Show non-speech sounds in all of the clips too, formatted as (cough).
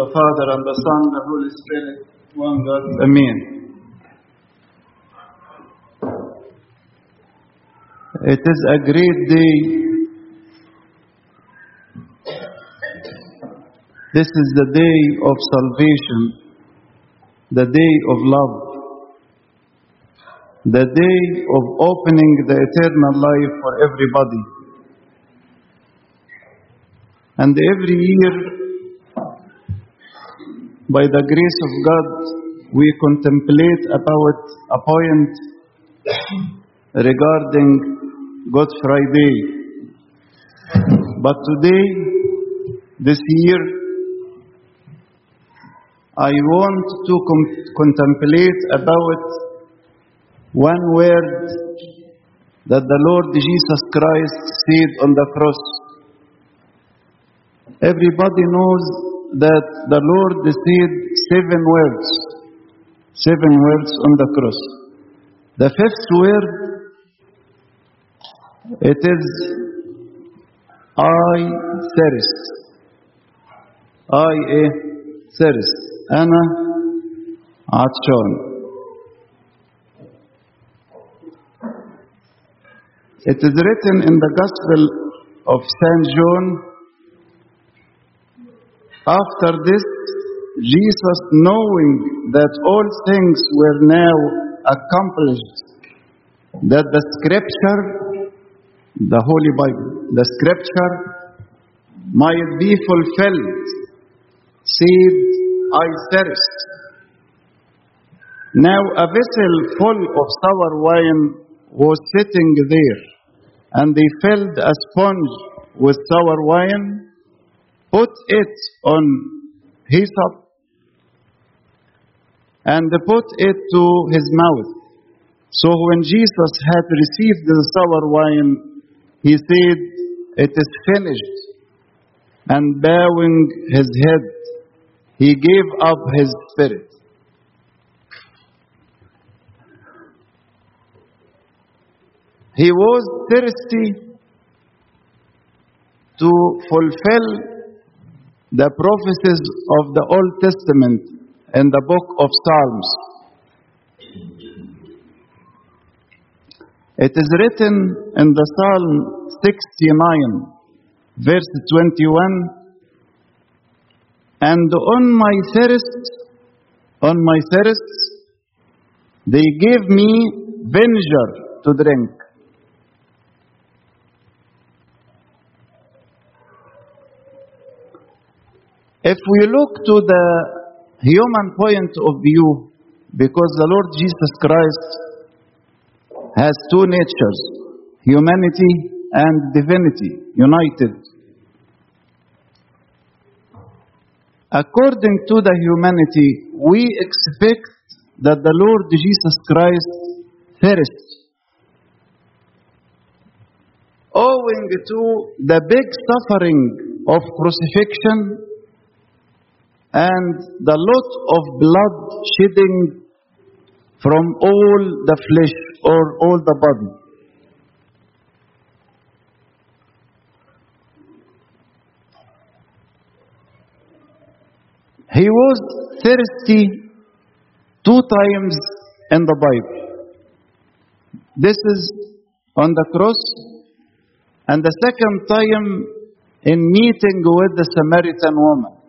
The Father and the Son the Holy Spirit, one God. Amen. It is a great day. This is the day of salvation, the day of love, the day of opening the eternal life for everybody. And every year, by the grace of God, we contemplate about a point regarding Good Friday. But today, this year, I want to contemplate about one word that the Lord Jesus Christ said on the cross. Everybody knows that the Lord said seven words, seven words on the cross. The fifth word, it is I thirst. I a thirst. أنا عطشان. It is written in the Gospel of Saint John after this, Jesus, knowing that all things were now accomplished, that the scripture, the Holy Bible, the scripture might be fulfilled, said, I thirst. Now a vessel full of sour wine was sitting there, and they filled a sponge with sour wine put it on hyssop and put it to his mouth. So when Jesus had received the sour wine, he said, It is finished. And bowing his head, he gave up his spirit. He was thirsty to fulfill the prophecies of the Old Testament and the book of Psalms. It is written in the Psalm 69, verse 21, and on my thirst, on my thirst, they gave me vinegar to drink. If we look to the human point of view, because the Lord Jesus Christ has two natures, humanity and divinity, united. According to the humanity, we expect that the Lord Jesus Christ thirsts. Owing to the big suffering of crucifixion and the lot of blood shedding from all the flesh or all the body. He was thirsty two times in the Bible. This is on the cross, and the second time in meeting with the Samaritan woman.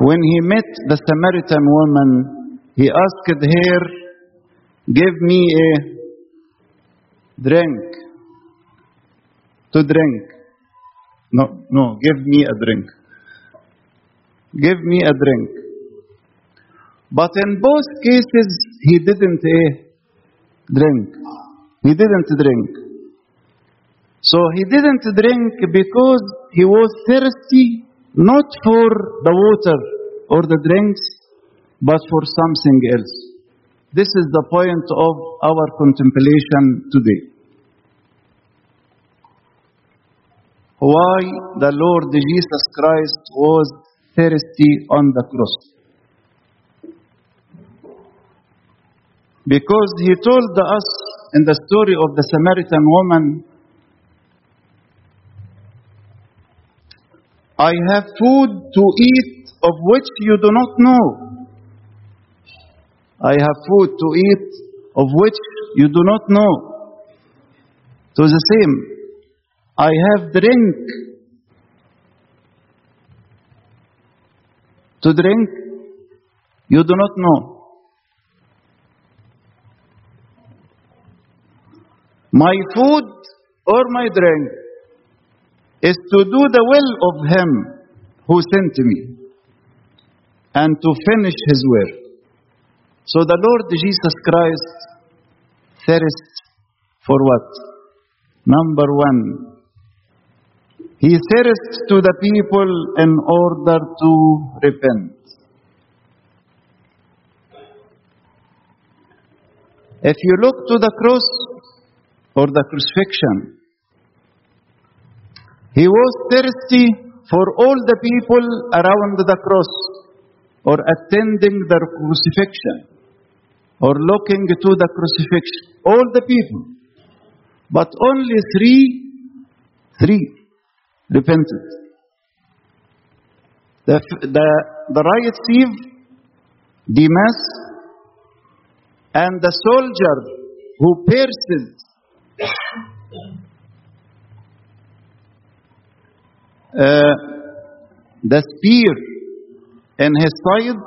When he met the Samaritan woman, he asked her, Give me a drink. To drink. No, no, give me a drink. Give me a drink. But in both cases, he didn't eh, drink. He didn't drink. So he didn't drink because he was thirsty not for the water or the drinks, but for something else. This is the point of our contemplation today. Why the Lord Jesus Christ was thirsty on the cross. Because he told us in the story of the Samaritan woman I have food to eat of which you do not know. I have food to eat of which you do not know. To the same, I have drink to drink you do not know. My food or my drink is to do the will of him who sent me and to finish his work. So the Lord Jesus Christ thirsts for what? Number one, he thirsts to the people in order to repent. If you look to the cross or the crucifixion, he was thirsty for all the people around the cross or attending the crucifixion or looking to the crucifixion. All the people. But only three, three repented. The, the, the riot thief, Demas, and the soldier who pierced uh, the spear in his side,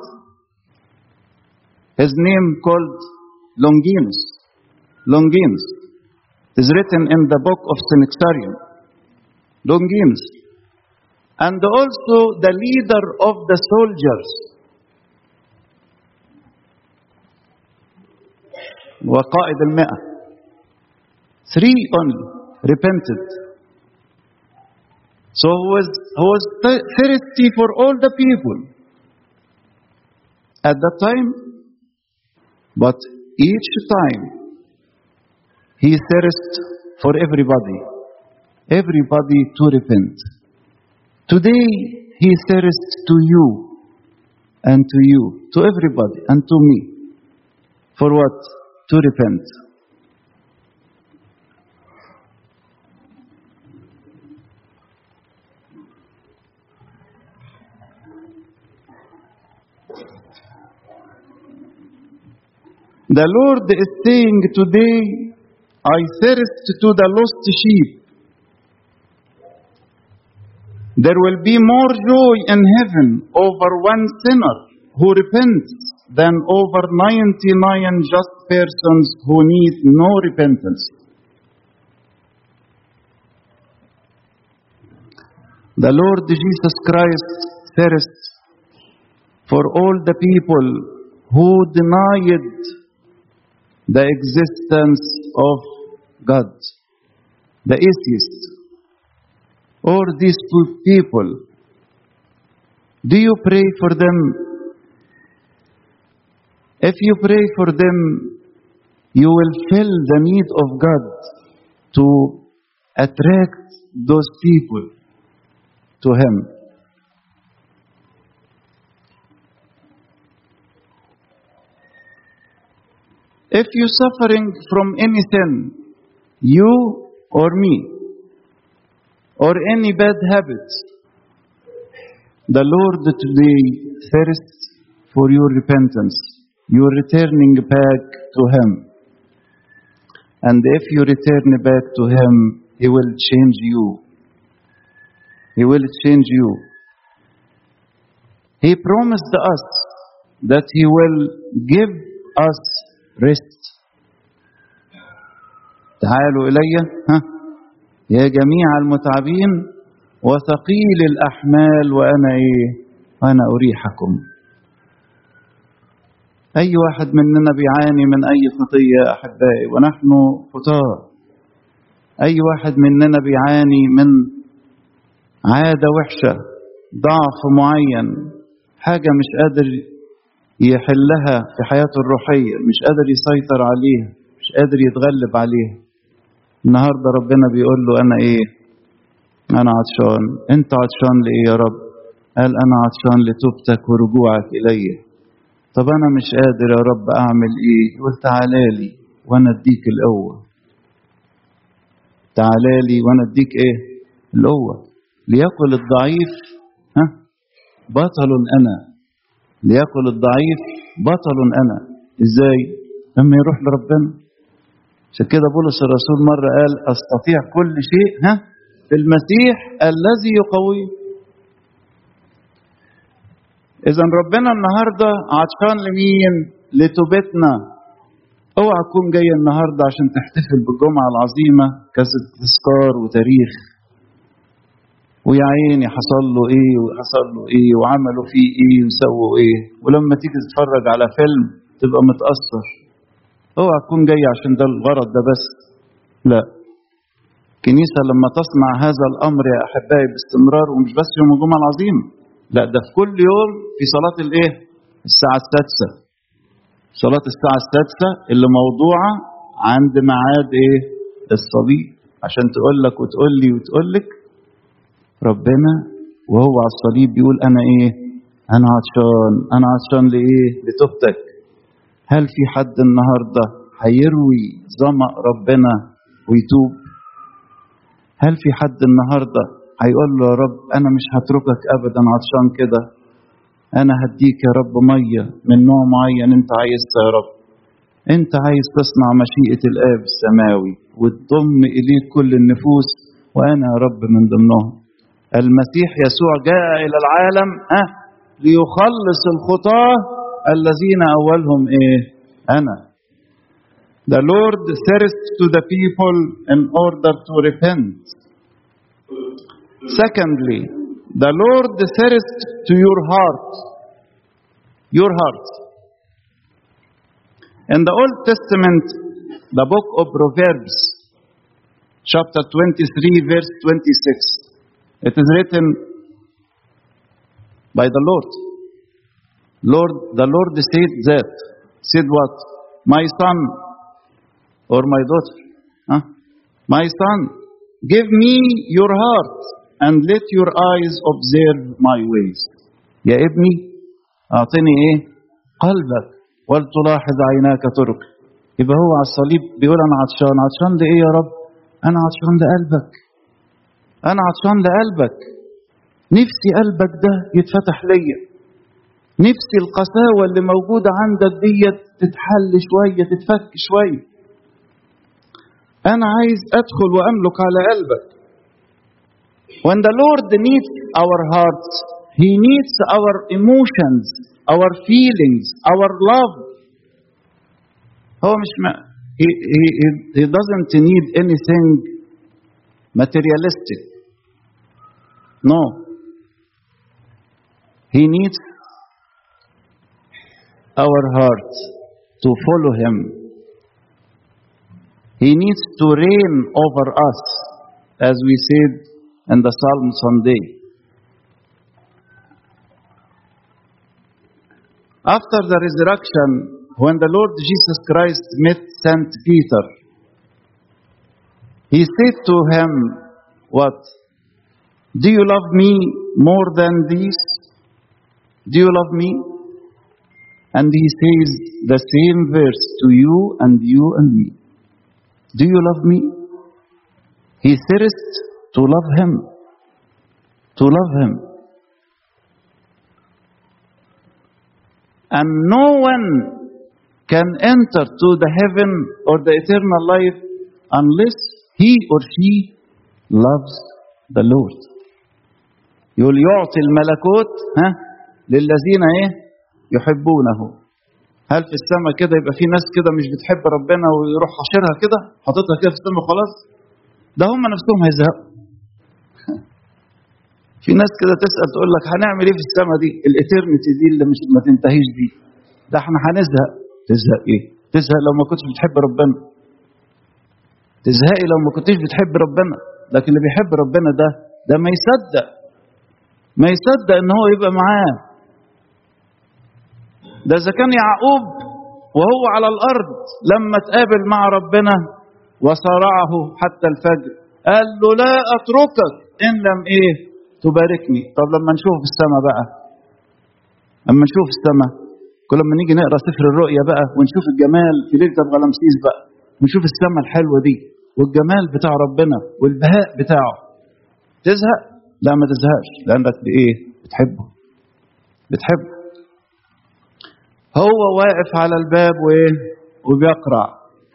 his name called Longinus. Longinus. It is written in the book of Senexarium. Longinus. And also the leader of the soldiers. وقائد المئة. Three only repented. So he was, he was thirsty for all the people at that time, but each time he thirsts for everybody, everybody to repent. Today he thirsts to you and to you, to everybody and to me. For what? To repent. The Lord is saying today, I thirst to the lost sheep. There will be more joy in heaven over one sinner who repents than over 99 just persons who need no repentance. The Lord Jesus Christ thirsts for all the people who denied the existence of God, the atheists, or these two people. Do you pray for them? If you pray for them, you will feel the need of God to attract those people to Him. If you're suffering from any sin, you or me, or any bad habits, the Lord today thirsts for your repentance, your returning back to Him. And if you return back to Him, He will change you. He will change you. He promised us that He will give us rest تعالوا إلي. ها. يا جميع المتعبين وثقيل الأحمال وأنا إيه؟ أنا أريحكم. أي واحد مننا بيعاني من أي خطية أحبائي؟ ونحن خطاة أي واحد مننا بيعاني من عادة وحشة ضعف معين حاجة مش قادر يحلها في حياته الروحية. مش قادر يسيطر عليها مش قادر يتغلب عليها النهاردة ربنا بيقول له أنا إيه؟ أنا عطشان. أنت عطشان لإيه يا رب؟ قال أنا عطشان لتوبتك ورجوعك إلي. طب أنا مش قادر يا رب أعمل إيه؟ يقول تعالى لي وأنا أديك القوة. تعالى لي وأنا أديك إيه؟ القوة. ليقل الضعيف بطل أنا. ليقل الضعيف بطل أنا. إزاي؟ لما يروح لربنا. عشان كده بولس الرسول مرة قال أستطيع كل شيء ها؟ في المسيح الذي يقوي. إذا ربنا النهاردة عطشان لمين؟ لتوبتنا. أوعى تكون جاي النهاردة عشان تحتفل بالجمعة العظيمة كتذكار وتاريخ. ويا عيني حصل له إيه وحصل له إيه وعملوا فيه إيه وسووا إيه. ولما تيجي تتفرج على فيلم تبقى متأثر. أوعى تكون جاي عشان ده الغرض ده بس. لا. كنيسة لما تصنع هذا الأمر يا أحبائي باستمرار ومش بس يوم الجمعة العظيمة لا ده في كل يوم في صلاة الإيه؟ الساعة السادسة. صلاة الساعة السادسة اللي موضوعة عند ميعاد إيه؟ الصليب. عشان تقول لك وتقول لي وتقول لك ربنا وهو على الصليب بيقول أنا إيه؟ أنا عطشان أنا عطشان لإيه؟ لتوبتك هل في حد النهارده هيروي ظمأ ربنا ويتوب؟ هل في حد النهارده هيقول له يا رب أنا مش هتركك ابدا عطشان كده أنا هديك يا رب مية من نوع معين أنت عايزها يا رب أنت عايز تصنع مشيئة الآب السماوي وتضم اليك كل النفوس وأنا يا رب من ضمنهم المسيح يسوع جاء إلى العالم آه ليخلص الخطاه الذين اولهم إيه أنا The Lord thirsts to the people in order to repent. Secondly, the Lord thirsts to your heart. Your heart. In the Old Testament, the book of Proverbs, chapter 23, verse 26, it is written by the Lord. Lord, the Lord said that, said what? My son, or my daughter, huh? my son, give me your heart and let your eyes observe my ways. يا ابني أعطني إيه؟ قلبك ولتلاحظ عيناك طرق. يبقى هو على الصليب بيقول أنا عطشان، عطشان لإيه يا رب؟ أنا عطشان لقلبك. أنا عطشان لقلبك. نفسي قلبك ده يتفتح ليا. نفسي القساوة اللي موجودة عندك ديت تتحل شوية تتفك شوية. أنا عايز أدخل وأملك على قلبك. When the Lord needs our hearts, He needs our emotions, our feelings, our love. هو مش ما he, he, he doesn't need anything materialistic. No. He needs our hearts to follow Him. He needs to reign over us, as we said in the Psalm Sunday. After the resurrection, when the Lord Jesus Christ met Saint Peter, he said to him, What? Do you love me more than these? Do you love me? And he says the same verse to you and you and me. Do you love me? He thirsts to love him. To love him. And no one can enter to the heaven or the eternal life unless he or she loves the Lord. يقول يعطي الملكوت ها للذين إيه يحبونه. هل في السماء كده يبقى في ناس كده مش بتحب ربنا ويروح حاشرها كده حاططها كده في السماء خلاص ده هم نفسهم هيزهقوا. (laughs) في ناس كده تسأل تقول لك هنعمل إيه في السماء دي؟ الإترنتي دي اللي مش ما تنتهيش دي. ده إحنا هنزهق. تزهق إيه؟ تزهق لو ما كنتش بتحب ربنا. تزهقي لو ما كنتش بتحب ربنا. لكن اللي بيحب ربنا ده ده ما يصدق. ما يصدق ان هو يبقى معاه. ده إذا كان يعقوب وهو على الأرض لما تقابل مع ربنا وصارعه حتى الفجر قال له لا أتركك إن لم إيه؟ تباركني. طب لما نشوف السماء بقى؟ لما نشوف السماء كل ما نيجي نقرأ سفر الرؤيا بقى ونشوف الجمال في ليلة غلامسيس بقى ونشوف السماء الحلوة دي والجمال بتاع ربنا والبهاء بتاعه. تزهق؟ لا ما تزهقش. لأنك بإيه؟ بتحبه. بتحبه. هو واقف على الباب وإيه؟ وبيقرع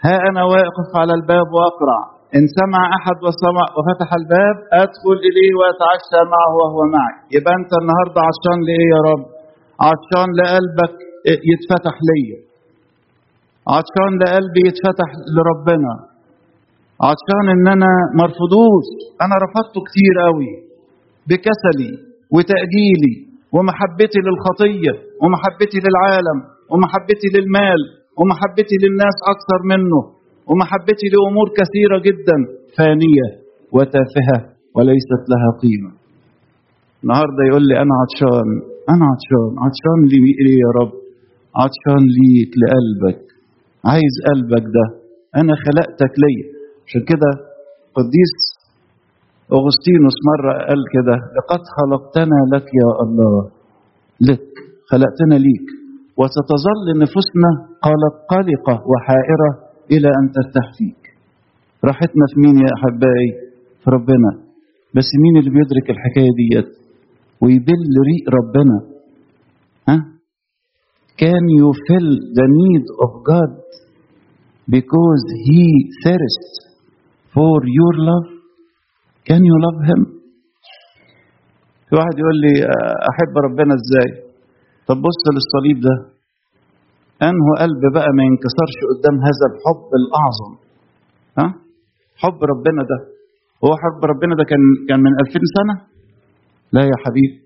ها أنا واقف على الباب واقرع إن سمع أحد وسمع وفتح الباب أدخل إليه وأتعشى معه وهو معي. يبقى أنت النهارده عطشان لإيه يا رب؟ عطشان لقلبك يتفتح ليا. عطشان لقلبي يتفتح لربنا. عطشان إن أنا مرفضوش أنا رفضته كتير قوي بكسلي وتأجيلي ومحبتي للخطية ومحبتي للعالم ومحبتي للمال ومحبتي للناس أكثر منه ومحبتي لأمور كثيرة جدا فانية وتافهة وليست لها قيمة. النهاردة يقول لي أنا عطشان أنا عطشان عطشان ليه يا رب؟ عطشان ليك لقلبك. عايز قلبك ده. أنا خلقتك ليا. عشان كده قديس أغسطينوس مرة قال كده لقد خلقتنا لك يا الله. لك خلقتنا ليك. وستظل نفوسنا قلق قلقة وحائرة إلى أن ترتاح فيك. راحتنا في مين يا أحبائي؟ في ربنا. بس مين اللي بيدرك الحكاية ديت؟ ويبل ريق ربنا. ها؟ You fill the need of God because He thirsts for your love? Can you love Him? في واحد يقول لي أحب ربنا إزاي؟ طب بص للصليب ده أنه قلب بقى ما ينكسرش قدام هذا الحب الأعظم ها؟ حب ربنا ده هو حب ربنا ده كان كان من 2000 سنة؟ لا يا حبيبي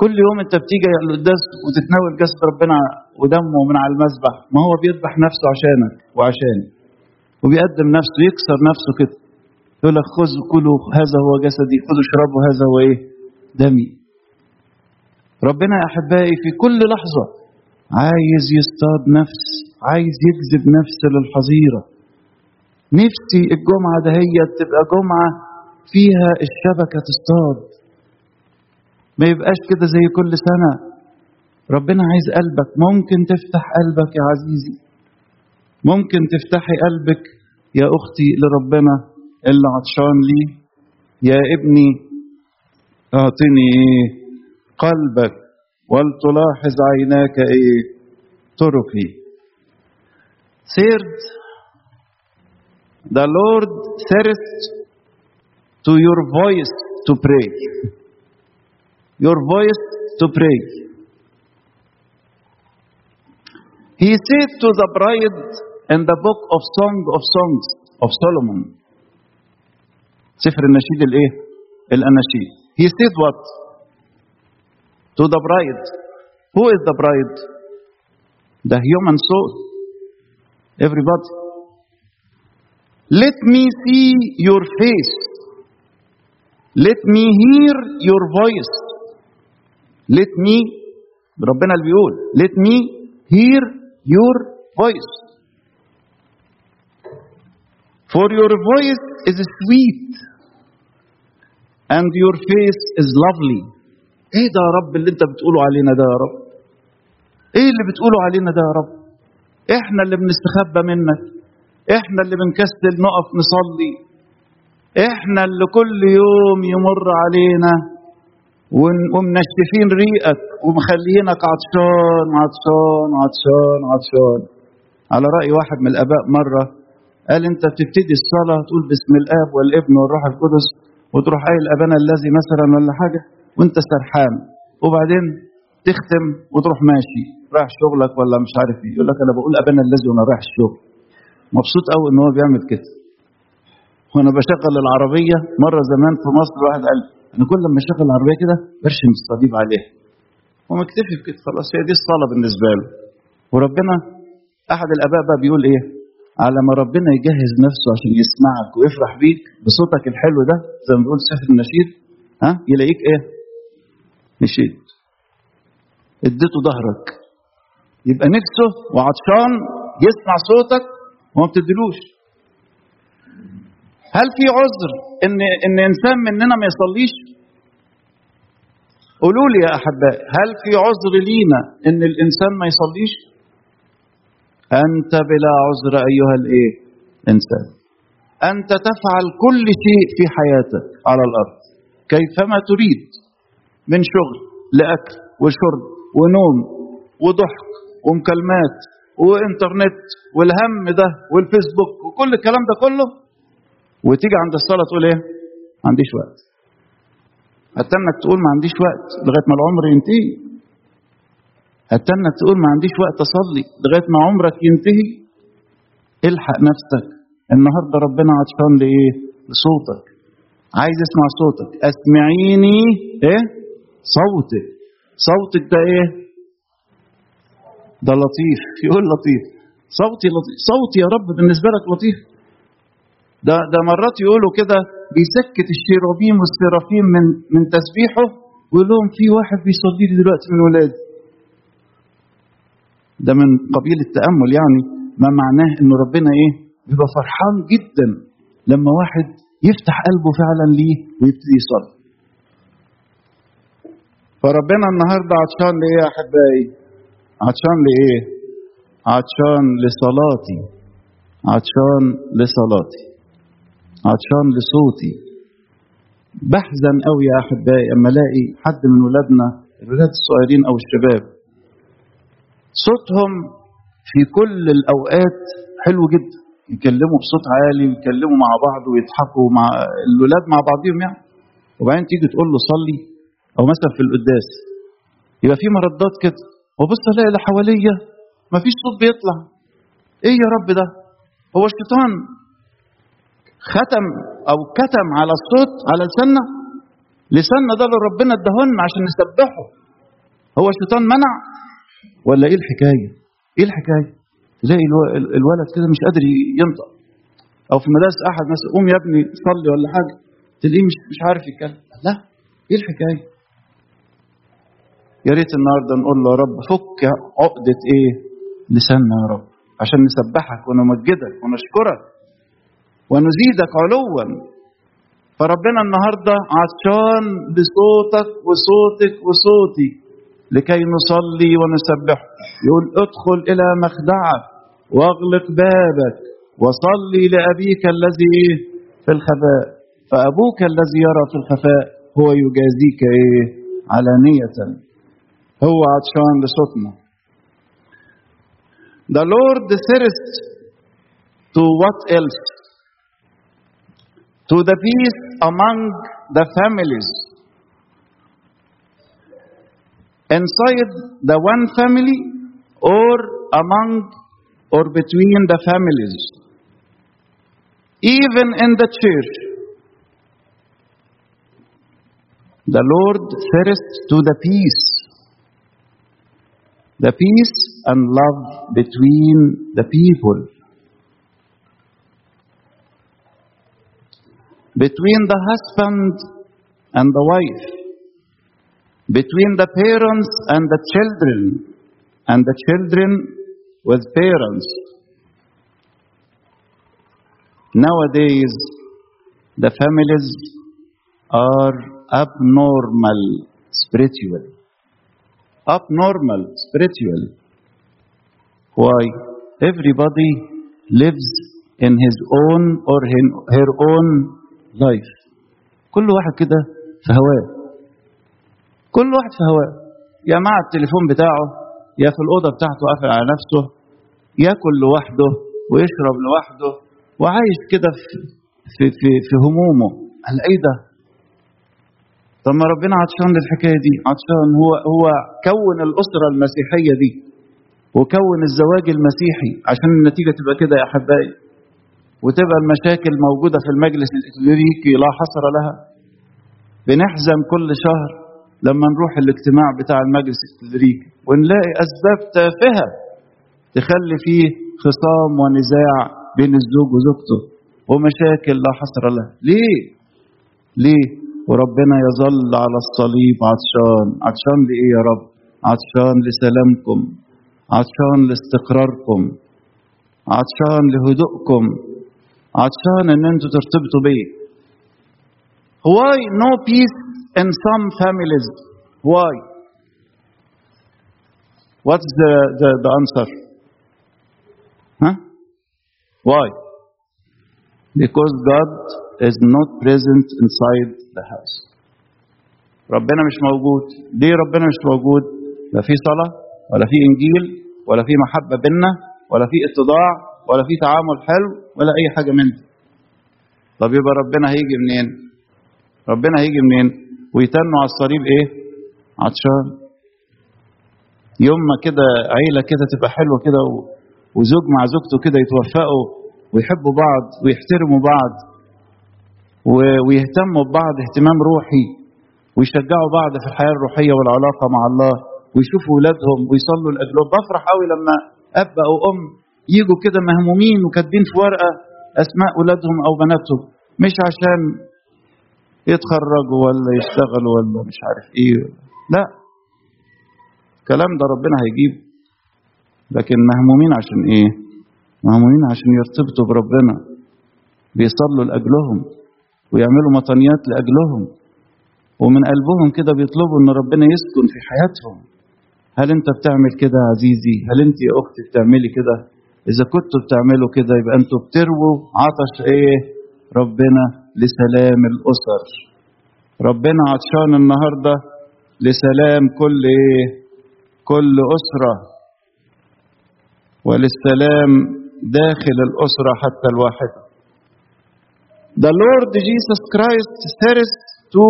كل يوم أنت بتيجي القداس وتتناول جسد ربنا ودمه من على المذبح ما هو بيذبح نفسه عشانك وعشاني وبيقدم نفسه يكسر نفسه كده يقول لك خذوا كلوا هذا هو جسدي خذوا اشربوا هذا هو إيه؟ دمي. ربنا يا أحبائي في كل لحظة عايز يصطاد نفس عايز يجذب نفس للحظيرة. نفسي الجمعة دهيت تبقى جمعة فيها الشبكة تصطاد. ما يبقاش كده زي كل سنة. ربنا عايز قلبك ممكن تفتح قلبك يا عزيزي. ممكن تفتحي قلبك يا أختي لربنا. اللي عطشان ليه يا ابني أعطني إيه قلبك ولتلاحظ عيناك إيه طرقي Third, the Lord thirsts to your voice to pray. your voice to pray. He said to the bride in the book of Song of Songs of Solomon, سفر النشيد الايه؟ الاناشيد. He said what? To the bride. Who is the bride? The human soul. Everybody. Let me see your face. Let me hear your voice. let me ربنا اللي بيقول let me hear your voice for your voice is sweet And your face is lovely. إيه ده يا رب اللي انت بتقوله علينا ده يا رب؟ إيه اللي بتقوله علينا ده يا رب؟ إحنا اللي بنستخبى منك. إحنا اللي بنكسل نقف نصلي. إحنا اللي كل يوم يمر علينا. ومنشفين ريقك ومخلينك عطشان عطشان عطشان عطشان. على رأي واحد من الآباء مرة قال أنت بتبتدي الصلاة تقول باسم الآب والابن والروح القدس وتروح قايل أبانا الذي مثلا ولا حاجة وأنت سرحان. وبعدين تختم وتروح ماشي. رايح شغلك ولا مش عارف إيه. يقول لك أنا بقول أبانا الذي وأنا رايح الشغل. مبسوط قوي إن هو بيعمل كده. وأنا بشغل العربية مرة زمان في مصر واحد قال أنا كل لما أشغل العربية كده برشم الصليب عليها. ومكتفي بكده خلاص هي دي الصلاة بالنسبة له. وربنا أحد الأباء بقى بيقول إيه؟ على ما ربنا يجهز نفسه عشان يسمعك ويفرح بيك بصوتك الحلو ده زي ما بيقول سفر النشيد. ها؟ يلاقيك إيه؟ مشيت اديته ظهرك. يبقى نفسه وعطشان يسمع صوتك وما بتديلوش. هل في عذر إن إن إنسان مننا ما يصليش؟ قولوا لي يا احبائي هل في عذر لينا إن الإنسان ما يصليش؟ أنت بلا عذر أيها الايه انسان أنت تفعل كل شيء في حياتك على الأرض كيفما تريد من شغل لأكل وشرب ونوم وضحك ومكالمات وإنترنت والهم ده والفيسبوك وكل الكلام ده كله وتيجي عند الصلاة تقول إيه؟ ما عنديش وقت. حتى انك تقول ما عنديش وقت لغاية ما العمر ينتهي. انك تقول ما عنديش وقت أصلي لغاية ما عمرك ينتهي. الحق نفسك النهارده ربنا عطشان لإيه؟ لصوتك. عايز اسمع صوتك أسمعيني إيه؟ صوتك. صوتك ده إيه؟ ده لطيف يقول لطيف صوتي لطيف صوتي يا رب بالنسبة لك لطيف ده ده مرات يقولوا كده بيسكت الشيروبيم والسرافيم من من تسبيحه ويقول لهم في واحد بيصلي لي دلوقتي من ولادي ده من قبيل التأمل يعني ما معناه إنه ربنا إيه؟ بيبقى فرحان جدا لما واحد يفتح قلبه فعلا ليه ويبتدي يصلي. فربنا النهارده عطشان لإيه يا أحبائي؟ عطشان لإيه؟ عطشان لصلاتي. عطشان لصلاتي. عطشان لصوتي. بحزن قوي يا أحبائي أما ألاقي حد من ولادنا الولاد الصغيرين أو الشباب صوتهم في كل الأوقات حلو جدا. يكلموا بصوت عالي ويتكلموا مع بعض ويضحكوا مع الولاد مع بعضهم يعني. وبعدين تيجي تقول له صلي أو مثلا في القداس. يبقى في مردات كده. وبص ألاقي اللي حواليا مفيش صوت بيطلع. إيه يا رب ده؟ هو الشيطان ختم أو كتم على الصوت على لساننا لساننا ده اللي ربنا اداهولنا عشان نسبحه. هو الشيطان منع؟ ولا إيه الحكاية؟ إيه الحكاية؟ تلاقي الولد كده مش قادر ينطق. أو في مدارس أحد مثلا قوم يا ابني صلي ولا حاجة. تلاقيه مش مش عارف يتكلم. لا إيه الحكاية؟ يا ريت النهارده نقول له يا رب فك عقدة إيه؟ لساننا يا رب عشان نسبحك ونمجدك ونشكرك ونزيدك علوا. فربنا النهارده عطشان بصوتك وصوتك وصوتي. لكي نصلي ونسبحه يقول ادخل إلى مخدعك واغلق بابك وصلي لأبيك الذي في الخفاء فأبوك الذي يرى في الخفاء هو يجازيك إيه علانية هو عطشان لصوتنا The Lord thirsts to what else? To the peace among the families. Inside the one family or among or between the families. Even in the church. The Lord thirsts to the peace the peace and love between the people, between the husband and the wife, between the parents and the children, and the children with parents. Nowadays, the families are abnormal spiritually abnormal spiritually. Why? Everybody lives in his own or her own life. كل واحد كده في هواه. كل واحد في هواه. يا مع التليفون بتاعه يا في الأوضة بتاعته قافل على نفسه ياكل لوحده ويشرب لوحده وعايش كده في في في, في همومه. قال إيه ده؟ طب ما ربنا عطشان للحكاية دي عطشان هو هو كون الأسرة المسيحية دي وكون الزواج المسيحي عشان النتيجة تبقى كده يا أحبائي وتبقى المشاكل موجودة في المجلس الكليريكي لا حصر لها بنحزن كل شهر لما نروح الاجتماع بتاع المجلس الكليريكي ونلاقي أسباب تافهة تخلي فيه خصام ونزاع بين الزوج وزوجته ومشاكل لا حصر لها ليه؟ ليه؟ وربنا يظل على الصليب عطشان. عطشان لإيه يا رب؟ عطشان لسلامكم. عطشان لاستقراركم. عطشان لهدوءكم. عطشان إن أنتوا ترتبطوا بيه why no peace in some families why what's the the, the answer huh why because God is not present inside the house. ربنا مش موجود، ليه ربنا مش موجود؟ لا في صلاة ولا في إنجيل ولا في محبة بينا ولا في اتضاع ولا في تعامل حلو ولا أي حاجة من دي طب يبقى ربنا هيجي منين؟ ربنا هيجي منين؟ ويتنوا على الصليب إيه؟ عطشان يوم ما كده عيلة كده تبقى حلوة كده. وزوج مع زوجته كده يتوفقوا ويحبوا بعض ويحترموا بعض. ويهتموا ببعض اهتمام روحي ويشجعوا بعض في الحياة الروحية والعلاقة مع الله ويشوفوا ولادهم ويصلوا لأجلهم بفرح قوي لما أب أو أم يجوا كده مهمومين وكاتبين في ورقة أسماء ولادهم أو بناتهم مش عشان يتخرجوا ولا يشتغلوا ولا مش عارف إيه. لا. الكلام ده ربنا هيجيب. لكن مهمومين عشان إيه؟ مهمومين عشان يرتبطوا بربنا. بيصلوا لأجلهم ويعملوا مطنيات لأجلهم. ومن قلبهم كده بيطلبوا إن ربنا يسكن في حياتهم. هل أنت بتعمل كده يا عزيزي؟ هل أنت يا أختي بتعملي كده؟ إذا كنتوا بتعملوا كده يبقى أنتوا بترووا عطش إيه؟ ربنا لسلام الاسر ربنا عطشان النهارده لسلام كل إيه كل اسره وللسلام داخل الاسره حتى الواحده The Lord Jesus Christ thirsts to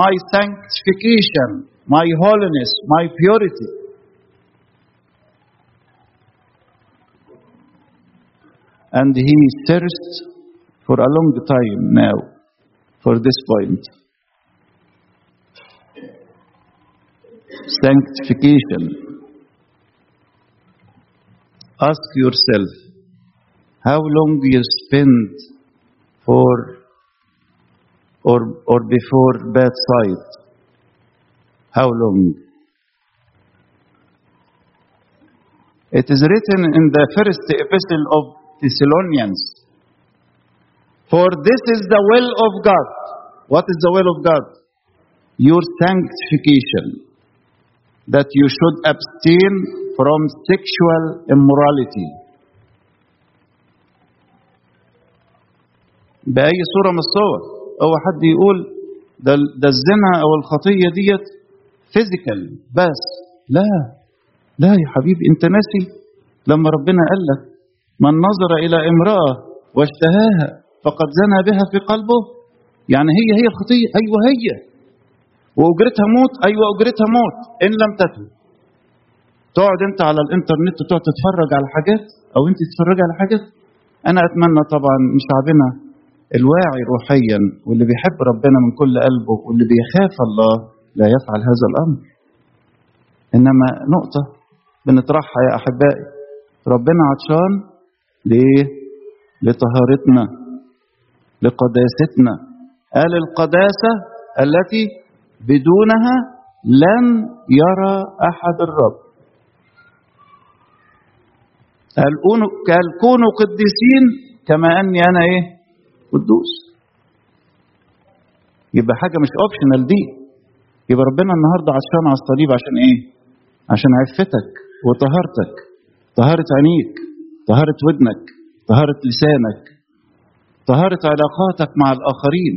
my sanctification, my holiness, my purity. And he thirsts for a long time now for this point. Sanctification. Ask yourself how long you spend for or, or before bad sight? How long? It is written in the first epistle of Thessalonians For this is the will of God. What is the will of God? Your sanctification. That you should abstain from sexual immorality. بأي صورة من الصور هو حد يقول ده, ده الزنا أو الخطية ديت فيزيكال بس لا لا يا حبيبي أنت ناسي لما ربنا قال لك من نظر إلى امرأة واشتهاها فقد زنى بها في قلبه. يعني هي هي الخطية. أيوه هي. وأجرتها موت. أيوه أجرتها موت. إن لم تتب تقعد أنت على الإنترنت وتقعد تتفرج على حاجات أو أنت تتفرجي على حاجات. أنا أتمنى طبعا شعبنا الواعي روحيا واللي بيحب ربنا من كل قلبه واللي بيخاف الله لا يفعل هذا الأمر. إنما نقطة بنطرحها يا أحبائي. ربنا عطشان ليه لطهارتنا. لقداستنا قال القداسة التي بدونها لن يرى أحد الرب. قال كونوا قديسين كما أني أنا إيه؟ قدوس. يبقى حاجة مش اوبشنال دي. يبقى ربنا النهارده عشان على الصليب عشان إيه؟ عشان عفتك وطهارتك. طهارة عينيك طهارة ودنك طهارة لسانك. طهاره علاقاتك مع الآخرين؟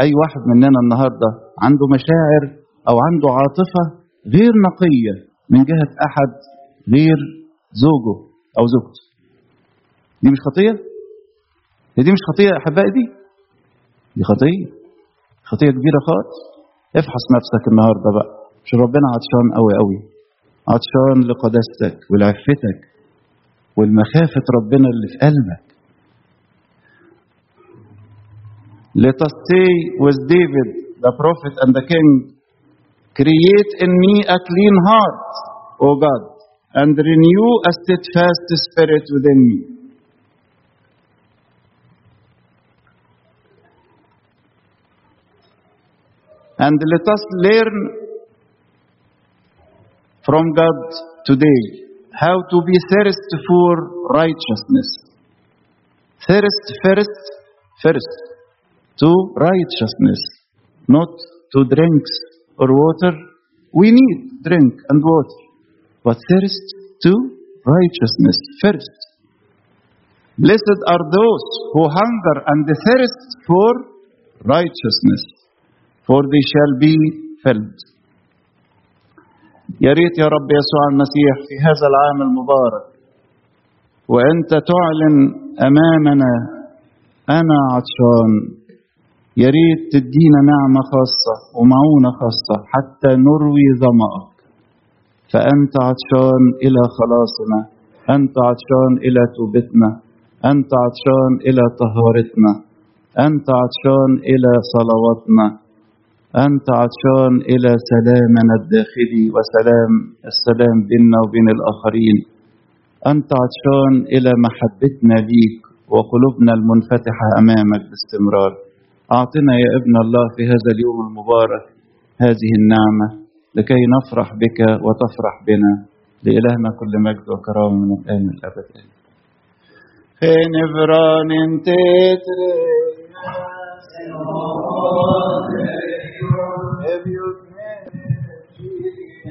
أي واحد مننا النهارده عنده مشاعر أو عنده عاطفة غير نقية من جهة أحد غير زوجه أو زوجته. دي مش خطية؟ هي دي مش خطية أحبائي دي؟ دي خطية. خطية كبيرة خالص. افحص نفسك النهارده بقى. مش ربنا عطشان قوي قوي. عطشان لقداستك ولعفتك والمخافه ربنا اللي في قلبك Let us say with David, the prophet and the king, Create in me a clean heart, O God, and renew a steadfast spirit within me. And let us learn from God today how to be thirst for righteousness. Thirst first, first to righteousness, not to drinks or water. We need drink and water, but thirst to righteousness first. Blessed are those who hunger and thirst for righteousness, for they shall be filled يا ريت يا رب يسوع المسيح في هذا العام المبارك وأنت تعلن أمامنا أنا عطشان. يا ريت تدينا نعمة خاصة ومعونة خاصة حتى نروي ظمأك. فأنت عطشان إلى خلاصنا أنت عطشان إلى توبتنا أنت عطشان إلى طهارتنا أنت عطشان إلى صلواتنا. أنت عطشان إلى سلامنا الداخلي وسلام السلام بيننا وبين الآخرين. أنت عطشان إلى محبتنا ليك وقلوبنا المنفتحة أمامك باستمرار. أعطنا يا ابن الله في هذا اليوم المبارك هذه النعمة لكي نفرح بك وتفرح بنا. لإلهنا كل مجد وكرامة من الآن الأبد فين فران تتري.